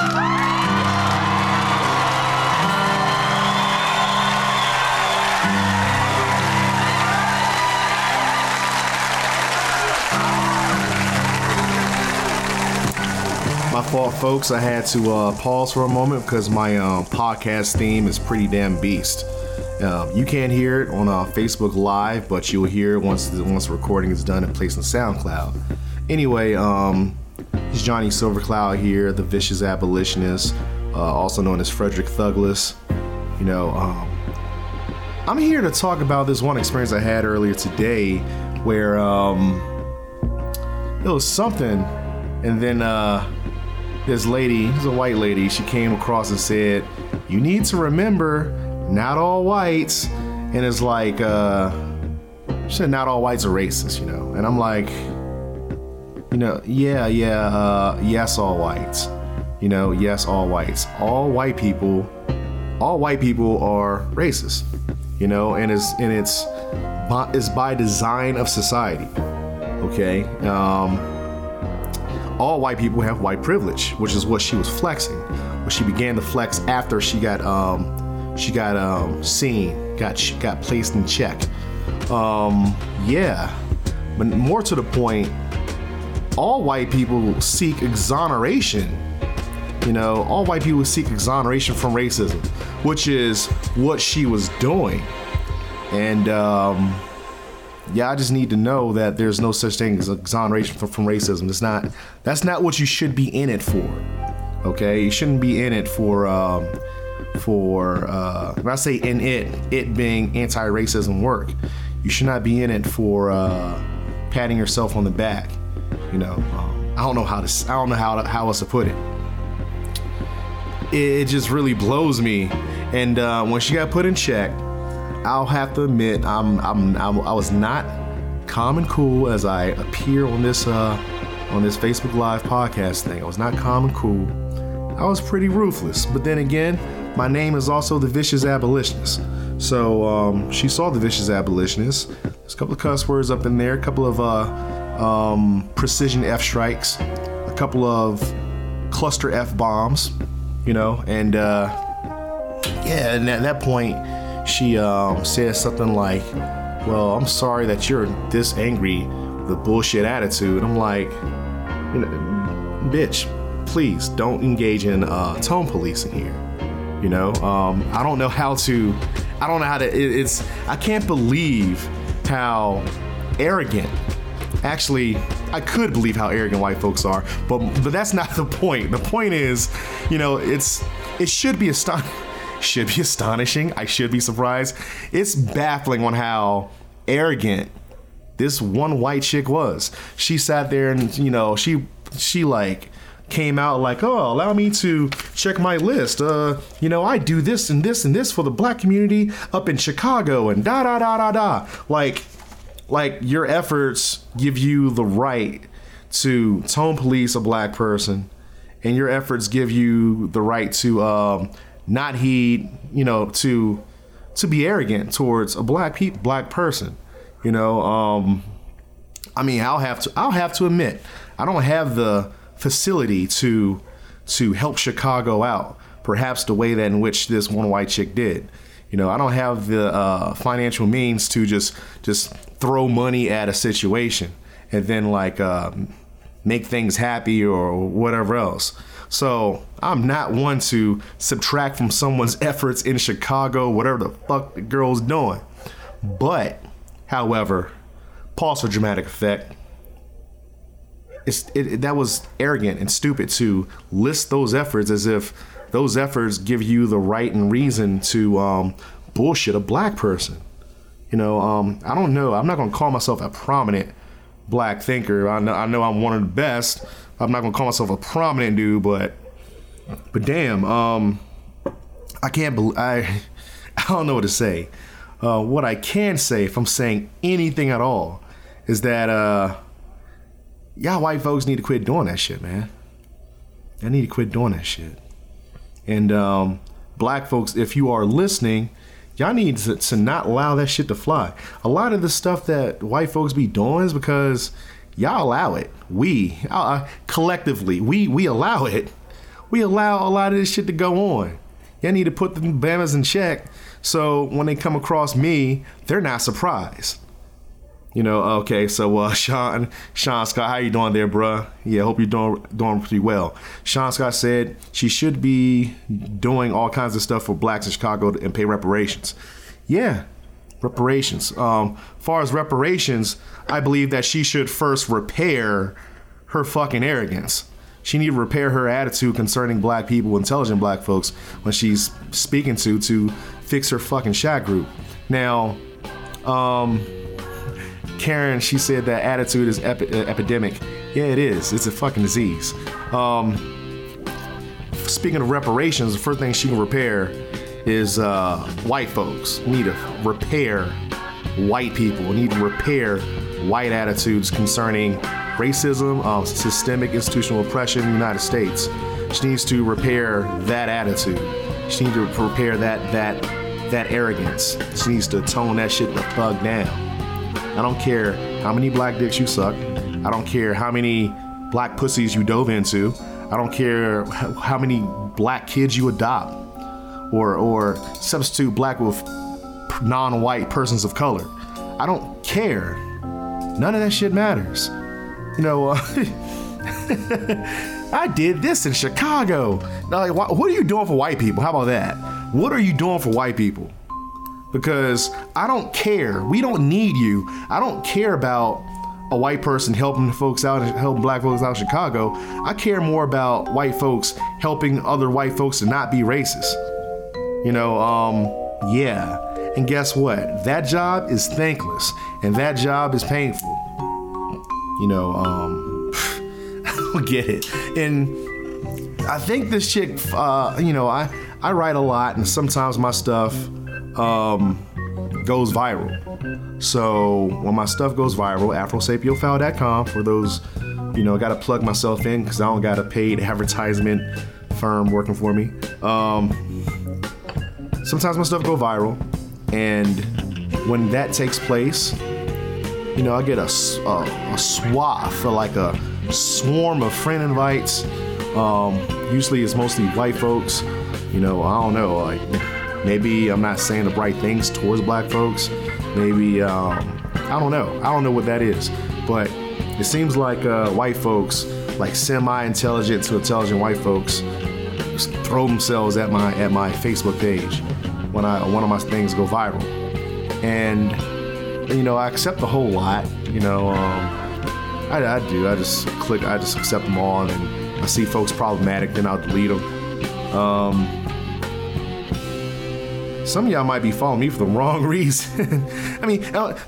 My fault, folks. I had to uh, pause for a moment because my uh, podcast theme is pretty damn beast. Uh, you can't hear it on uh, Facebook Live, but you'll hear it once the, once the recording is done and placed on SoundCloud. Anyway, um, it's Johnny Silvercloud here, the vicious abolitionist, uh, also known as Frederick Thuglass. You know, um, I'm here to talk about this one experience I had earlier today, where um, it was something, and then uh, this lady, this is a white lady, she came across and said, "You need to remember, not all whites." And it's like, uh, she said, "Not all whites are racist," you know. And I'm like, you know, yeah, yeah, uh, yes, all whites. You know, yes, all whites. All white people, all white people are racist. You know, and it's and it's by, it's by design of society. Okay. Um, all white people have white privilege, which is what she was flexing. What she began to flex after she got um, she got um, seen, got got placed in check. Um, yeah, but more to the point, all white people seek exoneration. You know, all white people seek exoneration from racism, which is what she was doing. And um, yeah, I just need to know that there's no such thing as exoneration from, from racism. It's not. That's not what you should be in it for. Okay, you shouldn't be in it for. Um, for uh, when I say in it, it being anti-racism work, you should not be in it for uh, patting yourself on the back. You know, um, I don't know how to. I don't know how to, how else to put it. It, just really blows me. And uh, when she got put in check, I'll have to admit, I'm, I'm, I'm I was not calm and cool as I appear on this uh, on this Facebook Live podcast thing. I was not calm and cool. I was pretty ruthless. But then again, my name is also the Vicious Abolitionist. So um, she saw the Vicious Abolitionist. There's a couple of cuss words up in there, a couple of uh, um, precision F strikes, a couple of cluster F bombs, you know, and uh, yeah, and at that point, she um, says something like, Well, I'm sorry that you're this angry with a bullshit attitude. I'm like, you know, bitch, please don't engage in uh, tone policing here. You know, um, I don't know how to, I don't know how to, it, it's, I can't believe how arrogant actually i could believe how arrogant white folks are but but that's not the point the point is you know it's it should be astonishing should be astonishing. I should be surprised. It's baffling on how arrogant this one white chick was. She sat there and you know she she like came out like, oh, allow me to check my list. Uh, you know, I do this and this and this for the black community up in Chicago and da da da da da. Like, like your efforts give you the right to tone police a black person, and your efforts give you the right to um, not heed, you know, to to be arrogant towards a black pe- black person. You know, um, I mean, I'll have to I'll have to admit, I don't have the facility to to help Chicago out. Perhaps the way that in which this one white chick did. You know, I don't have the uh, financial means to just just throw money at a situation and then like uh, make things happy or whatever else. So I'm not one to subtract from someone's efforts in Chicago, whatever the fuck the girl's doing. But, however, pause for dramatic effect. It's, it, it, that was arrogant and stupid to list those efforts as if those efforts give you the right and reason to um, bullshit a black person. You know, um, I don't know. I'm not going to call myself a prominent black thinker. I know, I know I'm one of the best. I'm not gonna call myself a prominent dude, but but damn, um, I can't believe I I don't know what to say. Uh, what I can say, if I'm saying anything at all, is that uh, y'all white folks need to quit doing that shit, man. I need to quit doing that shit. And um, black folks, if you are listening, y'all need to, to not allow that shit to fly. A lot of the stuff that white folks be doing is because y'all allow it. We uh, collectively, we we allow it. we allow a lot of this shit to go on. Y'all need to put the Bamas in check so when they come across me, they're not surprised. You know, okay, so uh, Sean, Sean Scott, how you doing there, bruh? Yeah, hope you're doing doing pretty well. Sean Scott said she should be doing all kinds of stuff for blacks in Chicago and pay reparations. Yeah, reparations. Um, far as reparations, I believe that she should first repair her fucking arrogance. She need to repair her attitude concerning black people, intelligent black folks, when she's speaking to to fix her fucking shot group. Now, um, Karen, she said that attitude is epi- uh, epidemic. Yeah, it is. It's a fucking disease. Um, speaking of reparations, the first thing she can repair is uh, white folks. Need to repair white people. Need to repair white attitudes concerning racism, um, systemic institutional oppression in the United States. She needs to repair that attitude. She needs to repair that that that arrogance. She needs to tone that shit the fuck down. I don't care how many black dicks you suck. I don't care how many black pussies you dove into. I don't care how many black kids you adopt or or substitute black with non-white persons of color. I don't care. None of that shit matters. You know, uh, I did this in Chicago. Now, like, what, what are you doing for white people? How about that? What are you doing for white people? Because I don't care. We don't need you. I don't care about a white person helping folks out, helping black folks out in Chicago. I care more about white folks helping other white folks to not be racist. You know, um, yeah. And guess what? That job is thankless, and that job is painful. You know, um, I don't get it. And I think this chick, uh, you know, I I write a lot, and sometimes my stuff um, goes viral. So when my stuff goes viral, afrosapiophile.com for those, you know, I got to plug myself in because I don't got a paid advertisement firm working for me. Um, sometimes my stuff go viral, and when that takes place, you know, I get a, a, a swath or like a swarm of friend invites. Um, usually it's mostly white folks you know, I don't know, like maybe I'm not saying the right things towards black folks. Maybe um, I don't know. I don't know what that is, but it seems like uh, white folks, like semi-intelligent to intelligent white folks, throw themselves at my at my Facebook page when I one of my things go viral, and you know I accept a whole lot. You know, um, I, I do. I just click. I just accept them all, and I see folks problematic, then I'll delete them. Um, some of y'all might be following me for the wrong reason. I mean, uh,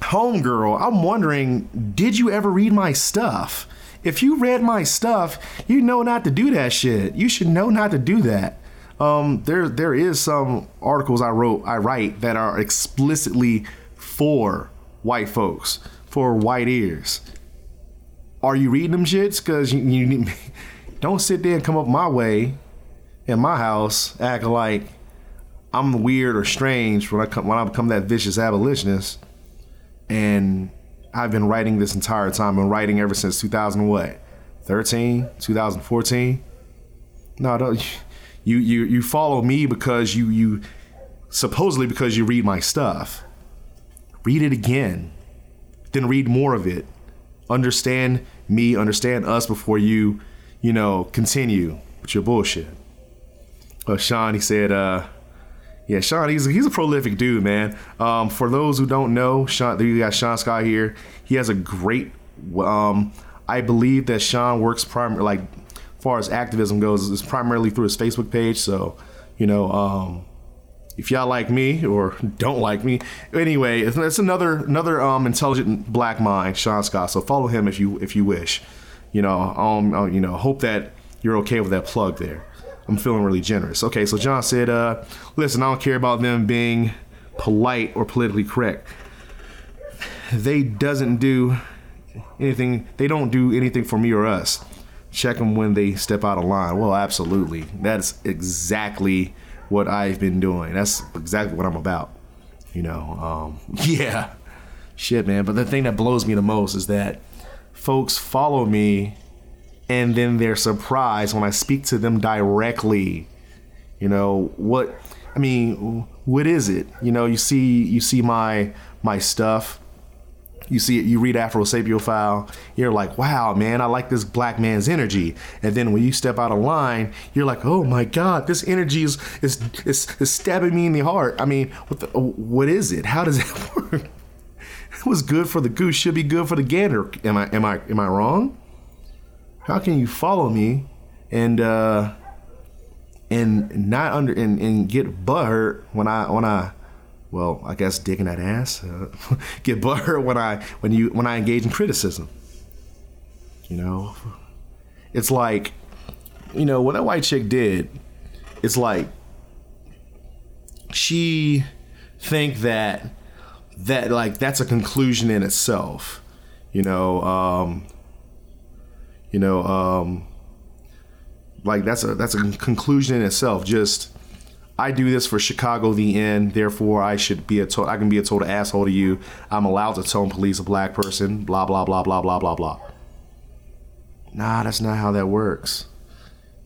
homegirl, I'm wondering, did you ever read my stuff? If you read my stuff, you know not to do that shit. You should know not to do that. Um, there, there is some articles I wrote, I write that are explicitly for white folks, for white ears. Are you reading them shits? Cause you, you don't sit there and come up my way in my house acting like I'm weird or strange when I come when I become that vicious abolitionist. And I've been writing this entire time. Been writing ever since 2000 what? 13, 2014. No, don't you you you follow me because you you supposedly because you read my stuff. Read it again. Then read more of it. Understand me, understand us before you, you know, continue with your bullshit uh, Sean, he said, uh, yeah, Sean, he's he's a prolific dude, man. Um, for those who don't know, Sean, you got Sean Scott here. He has a great. Um, I believe that Sean works primarily, like, far as activism goes, is primarily through his Facebook page. So, you know, um, if y'all like me or don't like me, anyway, it's, it's another another um, intelligent black mind, Sean Scott. So follow him if you if you wish. You know, um, uh, you know, hope that you're okay with that plug there. I'm feeling really generous. Okay, so John said, uh, listen, I don't care about them being polite or politically correct. They doesn't do anything. They don't do anything for me or us. Check them when they step out of line. Well, absolutely. That's exactly what I've been doing. That's exactly what I'm about. You know, um, yeah, shit, man. But the thing that blows me the most is that folks follow me and then they're surprised when I speak to them directly. You know what? I mean, what is it? You know, you see, you see my my stuff. You see it. You read Afro Afrosapiophile. You're like, wow, man, I like this black man's energy. And then when you step out of line, you're like, oh my god, this energy is is is, is stabbing me in the heart. I mean, what the, what is it? How does that work? It was good for the goose should be good for the gander. Am I am I am I wrong? How can you follow me and uh and not under and, and get butthurt when I when I well I guess digging that ass uh, get butthurt when I when you when I engage in criticism. You know, it's like you know what that white chick did. It's like she think that that like that's a conclusion in itself. You know, um, you know, um, like that's a that's a conclusion in itself. Just I do this for Chicago the end, therefore I should be a to- I can be a total asshole to you. I'm allowed to tone police a black person. Blah blah blah blah blah blah blah. Nah, that's not how that works.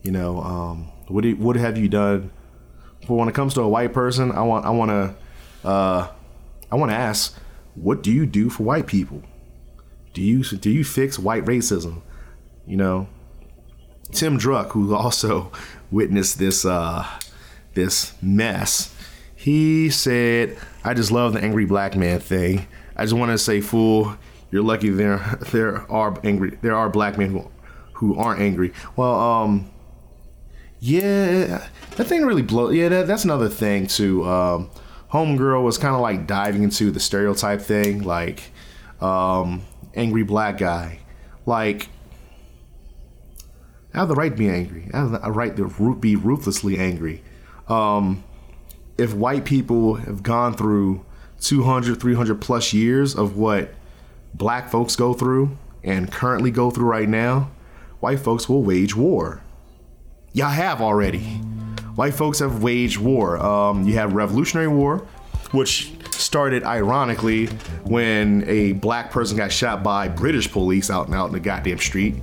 You know, um, what do, what have you done? But when it comes to a white person, I want I want to uh, I want to ask, what do you do for white people? Do you do you fix white racism? You know, Tim Druck, who also witnessed this uh, this mess, he said, "I just love the angry black man thing. I just want to say, fool, you're lucky there there are angry there are black men who who aren't angry." Well, um, yeah, that thing really blow. Yeah, that, that's another thing too. Um, Homegirl was kind of like diving into the stereotype thing, like um, angry black guy, like I have the right to be angry. I have the right to be ruthlessly angry. Um, if white people have gone through 200, 300 plus years of what black folks go through and currently go through right now, white folks will wage war. Y'all have already. White folks have waged war. Um, you have Revolutionary War, which started ironically when a black person got shot by British police out and out in the goddamn street.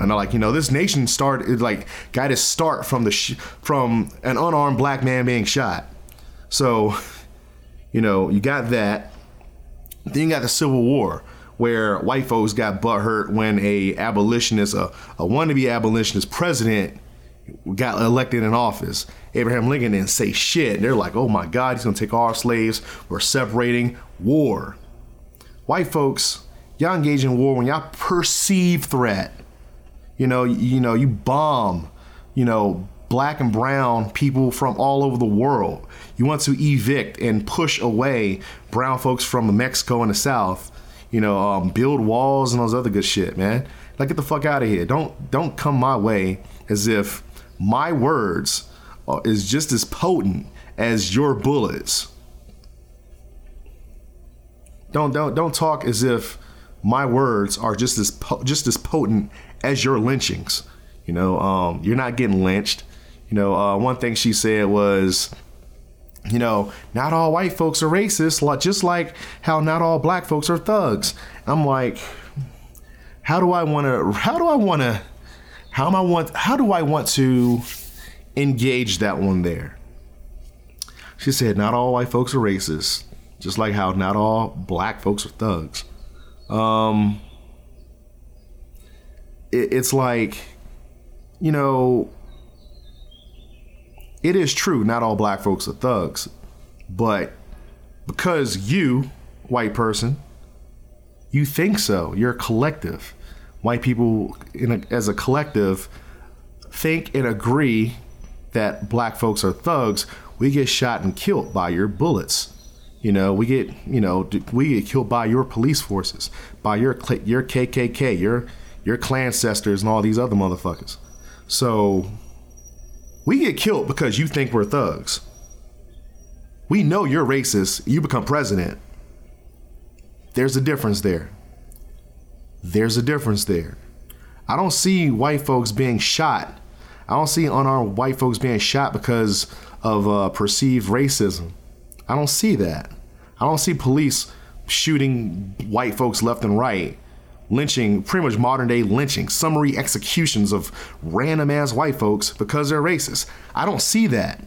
And like, you know, this nation started like got its start from the sh- from an unarmed black man being shot. So, you know, you got that. Then you got the Civil War, where white folks got butthurt when a abolitionist, a, a wannabe abolitionist president, got elected in office. Abraham Lincoln didn't say shit. They're like, oh my God, he's gonna take all our slaves. We're separating. War. White folks, y'all engage in war when y'all perceive threat. You know, you know, you bomb, you know, black and brown people from all over the world. You want to evict and push away brown folks from Mexico and the South. You know, um, build walls and those other good shit, man. Like, get the fuck out of here. Don't don't come my way as if my words is just as potent as your bullets. Don't don't don't talk as if my words are just as po- just as potent as your lynchings. You know, um, you're not getting lynched. You know, uh, one thing she said was, you know, not all white folks are racist, just like how not all black folks are thugs. I'm like, how do I want to? How do I want to? How am I want? How do I want to engage that one there? She said, not all white folks are racist, just like how not all black folks are thugs. Um, it, it's like, you know, it is true, not all black folks are thugs, but because you, white person, you think so, you're a collective. White people, in a, as a collective, think and agree that black folks are thugs. We get shot and killed by your bullets. You know, we get, you know, we get killed by your police forces, by your your KKK, your your Klan ancestors, and all these other motherfuckers. So we get killed because you think we're thugs. We know you're racist. You become president. There's a difference there. There's a difference there. I don't see white folks being shot. I don't see unarmed white folks being shot because of uh, perceived racism. I don't see that. I don't see police shooting white folks left and right lynching, pretty much modern day lynching, summary executions of random ass white folks because they're racist. I don't see that.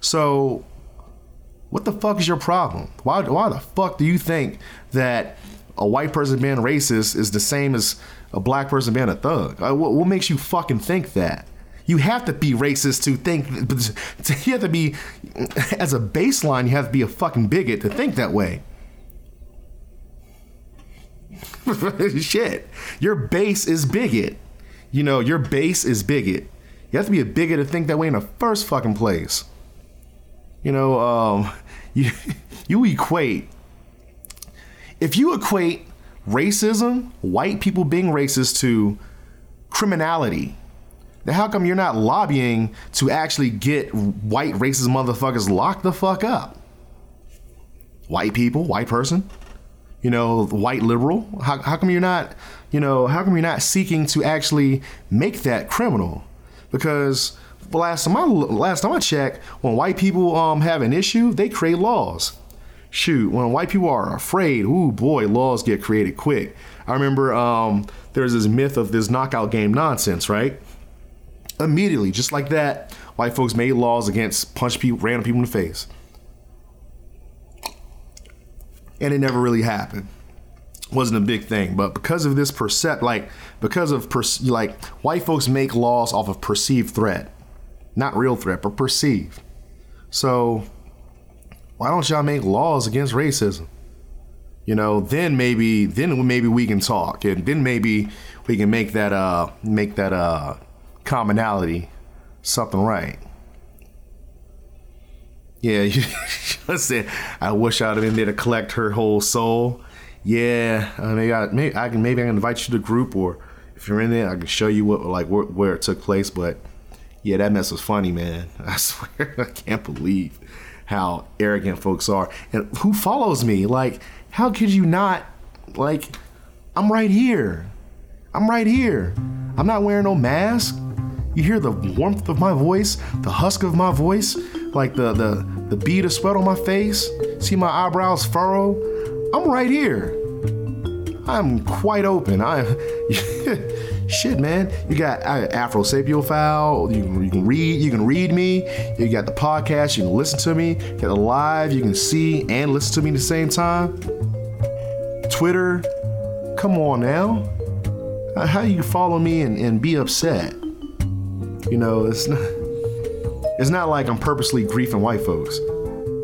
So, what the fuck is your problem? Why, why the fuck do you think that a white person being racist is the same as a black person being a thug? Uh, what, what makes you fucking think that? You have to be racist to think. You have to be, as a baseline, you have to be a fucking bigot to think that way. Shit. Your base is bigot. You know, your base is bigot. You have to be a bigot to think that way in the first fucking place. You know, um, you you equate if you equate racism, white people being racist to criminality, then how come you're not lobbying to actually get white racist motherfuckers locked the fuck up? White people, white person, you know, white liberal? How, how come you're not, you know, how come you're not seeking to actually make that criminal? Because last time I last time I checked, when white people um have an issue, they create laws. Shoot, when white people are afraid, ooh boy, laws get created quick. I remember um there's this myth of this knockout game nonsense, right? Immediately, just like that, white folks made laws against punch people, random people in the face and it never really happened. Wasn't a big thing. But because of this percept like because of per- like white folks make laws off of perceived threat. Not real threat but perceived. So why don't y'all make laws against racism? You know then maybe then maybe we can talk and then maybe we can make that uh make that uh commonality something right yeah, I said I wish I'd have been there to collect her whole soul. Yeah, maybe I maybe I can maybe I can invite you to the group, or if you're in there, I can show you what like where, where it took place. But yeah, that mess was funny, man. I swear, I can't believe how arrogant folks are, and who follows me. Like, how could you not? Like, I'm right here. I'm right here. I'm not wearing no mask. You hear the warmth of my voice, the husk of my voice, like the the the bead of sweat on my face. See my eyebrows furrow. I'm right here. I'm quite open. I shit, man. You got Afro Sapiophile. You, you can read. You can read me. You got the podcast. You can listen to me. You got the live. You can see and listen to me at the same time. Twitter. Come on now. How you follow me and, and be upset? You know, it's not it's not like I'm purposely griefing white folks.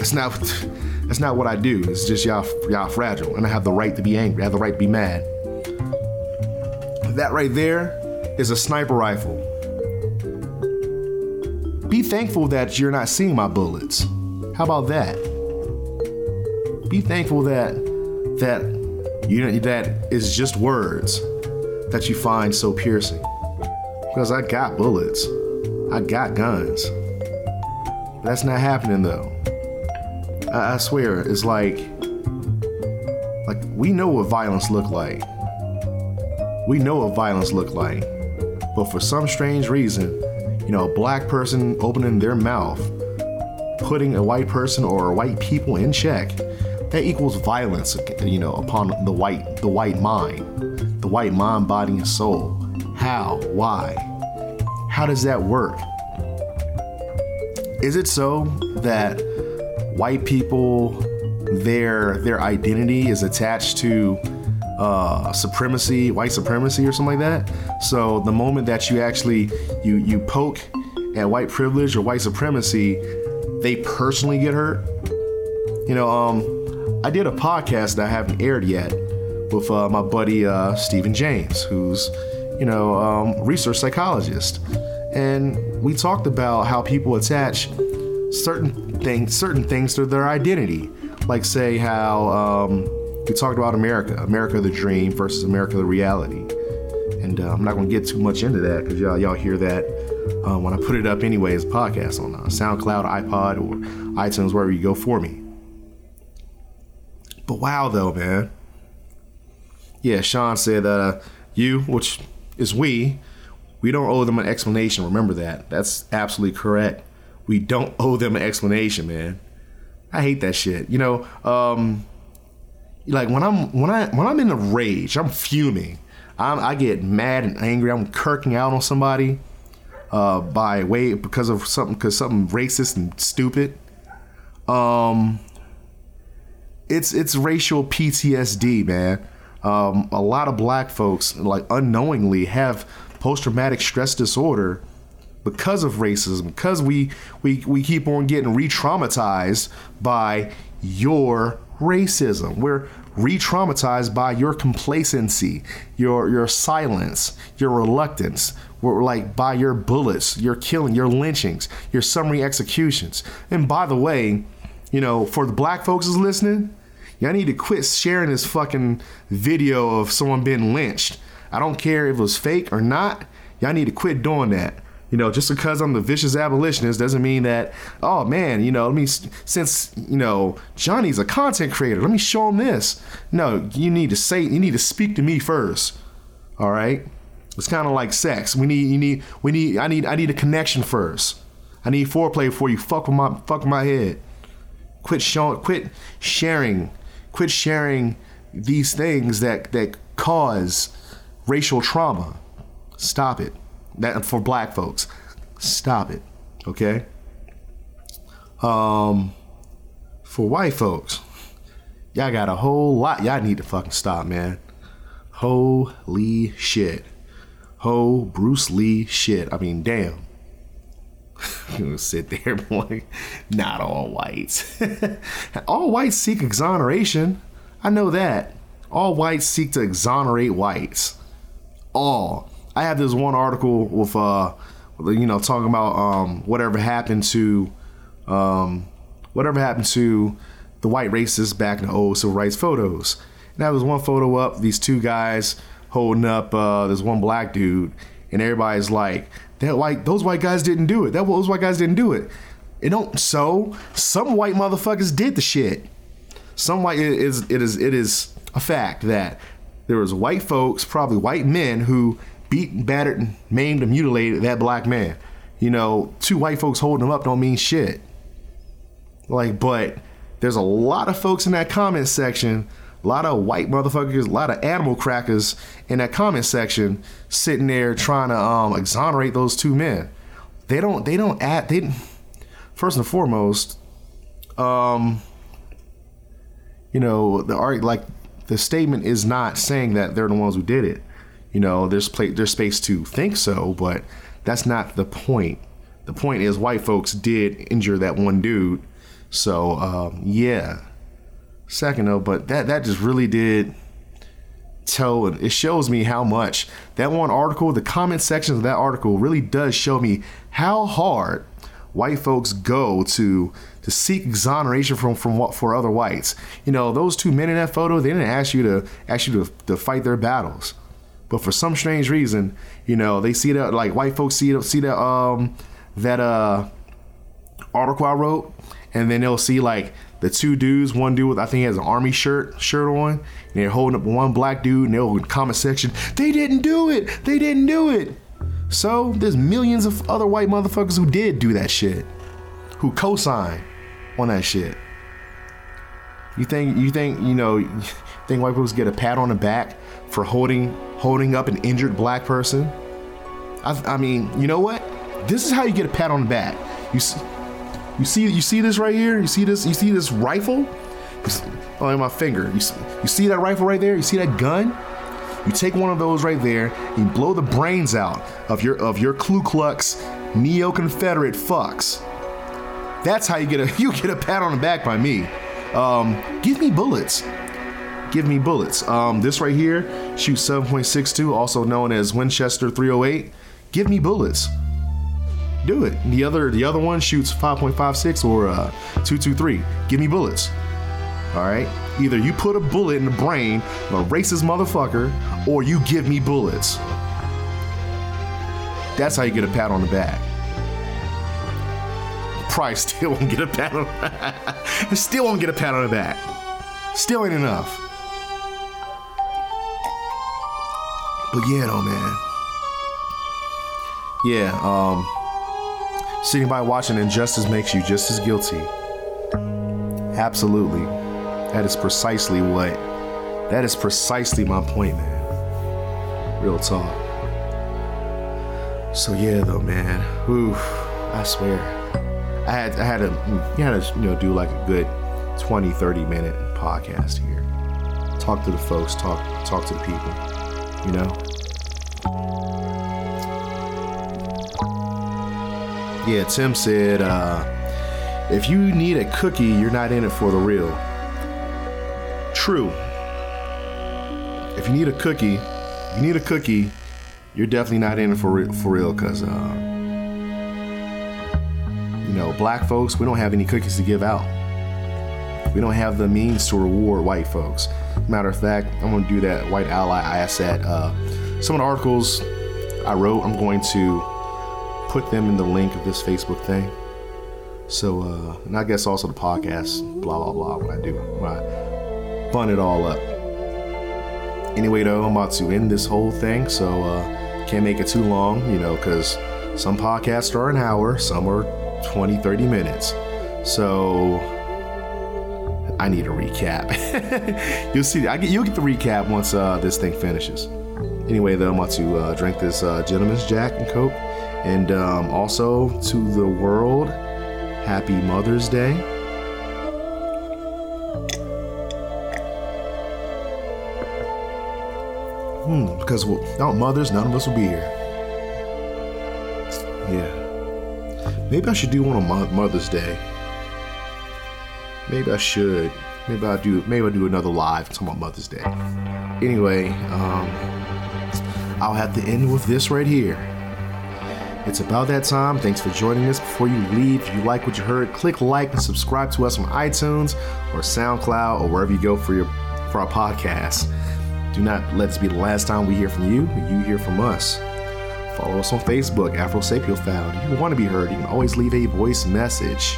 It's not that's not what I do. It's just y'all y'all fragile and I have the right to be angry. I have the right to be mad. That right there is a sniper rifle. Be thankful that you're not seeing my bullets. How about that? Be thankful that that you that is just words that you find so piercing. Because I got bullets. I got guns. That's not happening though. I, I swear, it's like like we know what violence look like. We know what violence look like. But for some strange reason, you know, a black person opening their mouth, putting a white person or white people in check, that equals violence, you know, upon the white the white mind, the white mind, body, and soul. How? Why? How does that work? Is it so that white people their their identity is attached to uh, supremacy, white supremacy, or something like that? So the moment that you actually you you poke at white privilege or white supremacy, they personally get hurt. You know, um, I did a podcast that I haven't aired yet with uh, my buddy uh, Stephen James, who's you know, um, research psychologist, and we talked about how people attach certain things, certain things to their identity. Like say how um, we talked about America, America the dream versus America the reality. And uh, I'm not going to get too much into that because y'all y'all hear that uh, when I put it up anyway as a podcast on uh, SoundCloud, iPod, or iTunes, wherever you go for me. But wow, though, man. Yeah, Sean said that uh, you, which is we, we don't owe them an explanation. Remember that. That's absolutely correct. We don't owe them an explanation, man. I hate that shit. You know, um, like when I'm when I when I'm in a rage, I'm fuming. I'm, I get mad and angry. I'm kirking out on somebody uh, by way because of something because something racist and stupid. Um, it's it's racial PTSD, man. Um, a lot of black folks like unknowingly have post traumatic stress disorder because of racism because we we we keep on getting re-traumatized by your racism. We're re-traumatized by your complacency your your silence your reluctance. We're like by your bullets your killing your lynchings your summary executions. And by the way you know for the black folks is listening y'all need to quit sharing this fucking video of someone being lynched i don't care if it was fake or not y'all need to quit doing that you know, just because I'm the vicious abolitionist doesn't mean that, oh man, you know, let me, since, you know, Johnny's a content creator, let me show him this. No, you need to say, you need to speak to me first. All right. It's kind of like sex. We need, you need, we need, I need, I need a connection first. I need foreplay before you fuck with my, fuck my head. Quit showing, quit sharing, quit sharing these things that, that cause racial trauma. Stop it. That for black folks. Stop it. Okay? Um for white folks, y'all got a whole lot y'all need to fucking stop, man. Holy shit. Ho Bruce Lee shit. I mean, damn. you sit there, boy. Not all whites. all whites seek exoneration. I know that. All whites seek to exonerate whites. All. I have this one article with uh, you know, talking about um, whatever happened to um, whatever happened to the white racists back in the old civil rights photos. And that was one photo up, these two guys holding up uh, this one black dude, and everybody's like, that white those white guys didn't do it. That those white guys didn't do it. It don't so some white motherfuckers did the shit. Some white it is it is it is a fact that there was white folks, probably white men who beat, battered, maimed, and mutilated that black man. You know, two white folks holding him up don't mean shit. Like, but there's a lot of folks in that comment section, a lot of white motherfuckers, a lot of animal crackers in that comment section sitting there trying to um, exonerate those two men. They don't, they don't add, they, first and foremost, um, you know, the art, like, the statement is not saying that they're the ones who did it. You know, there's play, there's space to think so, but that's not the point. The point is white folks did injure that one dude. So um, yeah. Second though, but that that just really did tell it shows me how much that one article, the comment section of that article really does show me how hard white folks go to to seek exoneration from from what for other whites. You know, those two men in that photo, they didn't ask you to ask you to, to fight their battles. But for some strange reason, you know, they see that like white folks see see that um that uh article I wrote, and then they'll see like the two dudes, one dude with I think he has an army shirt shirt on, and they're holding up one black dude, and they'll comment section, they didn't do it, they didn't do it. So there's millions of other white motherfuckers who did do that shit, who co-signed on that shit. You think you think you know? Think white folks get a pat on the back for holding holding up an injured black person. I, I mean, you know what? This is how you get a pat on the back. You see, you see, you see this right here. You see this. You see this rifle. Oh, my finger. You see, you see that rifle right there? You see that gun? You take one of those right there, you blow the brains out of your of your Ku Klux neo-Confederate fucks. That's how you get a you get a pat on the back by me. Um, give me bullets give me bullets. Um, this right here shoots 7.62, also known as Winchester 308. Give me bullets. Do it. The other the other one shoots 5.56 or uh, 223. Give me bullets. All right. Either you put a bullet in the brain of a racist motherfucker, or you give me bullets. That's how you get a pat on the back. Probably still won't get a pat on. still won't get a pat on the back. Still ain't enough. But yeah, though, man. Yeah, um, sitting by watching injustice makes you just as guilty. Absolutely. That is precisely what That is precisely my point, man. Real talk. So yeah, though, man. Oof, I swear. I had I had to you had to you know do like a good 20, 30 minute podcast here. Talk to the folks, talk talk to the people, you know? Yeah, Tim said, uh, if you need a cookie, you're not in it for the real. True. If you need a cookie, you need a cookie, you're definitely not in it for real, for real, cause uh, you know, black folks, we don't have any cookies to give out. We don't have the means to reward white folks. Matter of fact, I'm gonna do that white ally I said. Uh, some of the articles I wrote, I'm going to put them in the link of this Facebook thing. So, uh, and I guess also the podcast, blah blah blah. What I do, I bun it all up. Anyway, though, I'm about to end this whole thing, so uh, can't make it too long, you know, because some podcasts are an hour, some are 20, 30 minutes. So I need a recap. you'll see. I get, you'll get the recap once uh, this thing finishes. Anyway, though, I'm about to uh, drink this uh, Gentleman's Jack and Coke, and um, also to the world, Happy Mother's Day. Hmm, because without mothers, none of us will be here. Yeah. Maybe I should do one on Mother's Day. Maybe I should. Maybe I'll do. Maybe I'll do another live talking about Mother's Day. Anyway, um, I'll have to end with this right here. It's about that time. Thanks for joining us. Before you leave, if you like what you heard, click like and subscribe to us on iTunes or SoundCloud or wherever you go for your for our podcast. Do not let this be the last time we hear from you, you hear from us. Follow us on Facebook, Afro Sapiophile. If you want to be heard, you can always leave a voice message.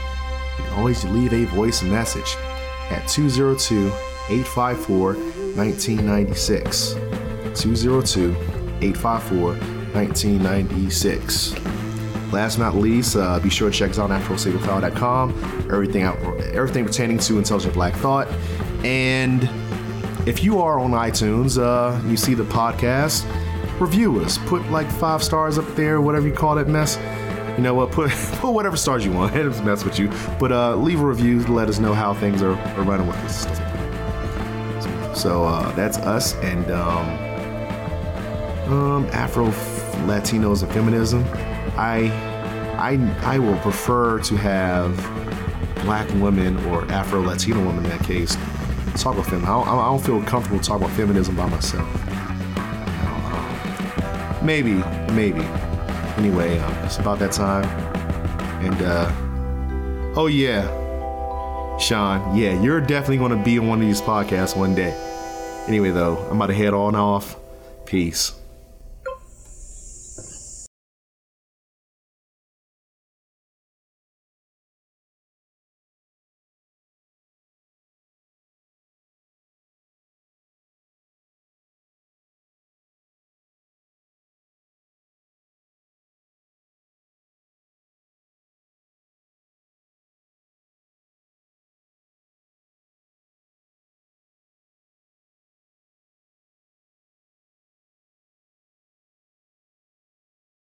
You can always leave a voice message at 202 854 1996. 202 854 1996. Last but not least, uh, be sure to check us out on AfroSapiophile.com. Everything out, everything pertaining to intelligent black thought. And if you are on iTunes, uh, you see the podcast, review us. Put like five stars up there, whatever you call that mess. You know what? Put put whatever stars you want. It mess with you. But uh, leave a review to let us know how things are, are running with us. So uh, that's us and um, um, Afro Latinos and feminism. I I I will prefer to have black women or Afro Latino women in that case talk about feminism. I don't, I don't feel comfortable talking about feminism by myself. Maybe, maybe. Anyway, um, it's about that time. And uh, oh yeah, Sean, yeah, you're definitely going to be on one of these podcasts one day. Anyway, though, I'm about to head on off. Peace.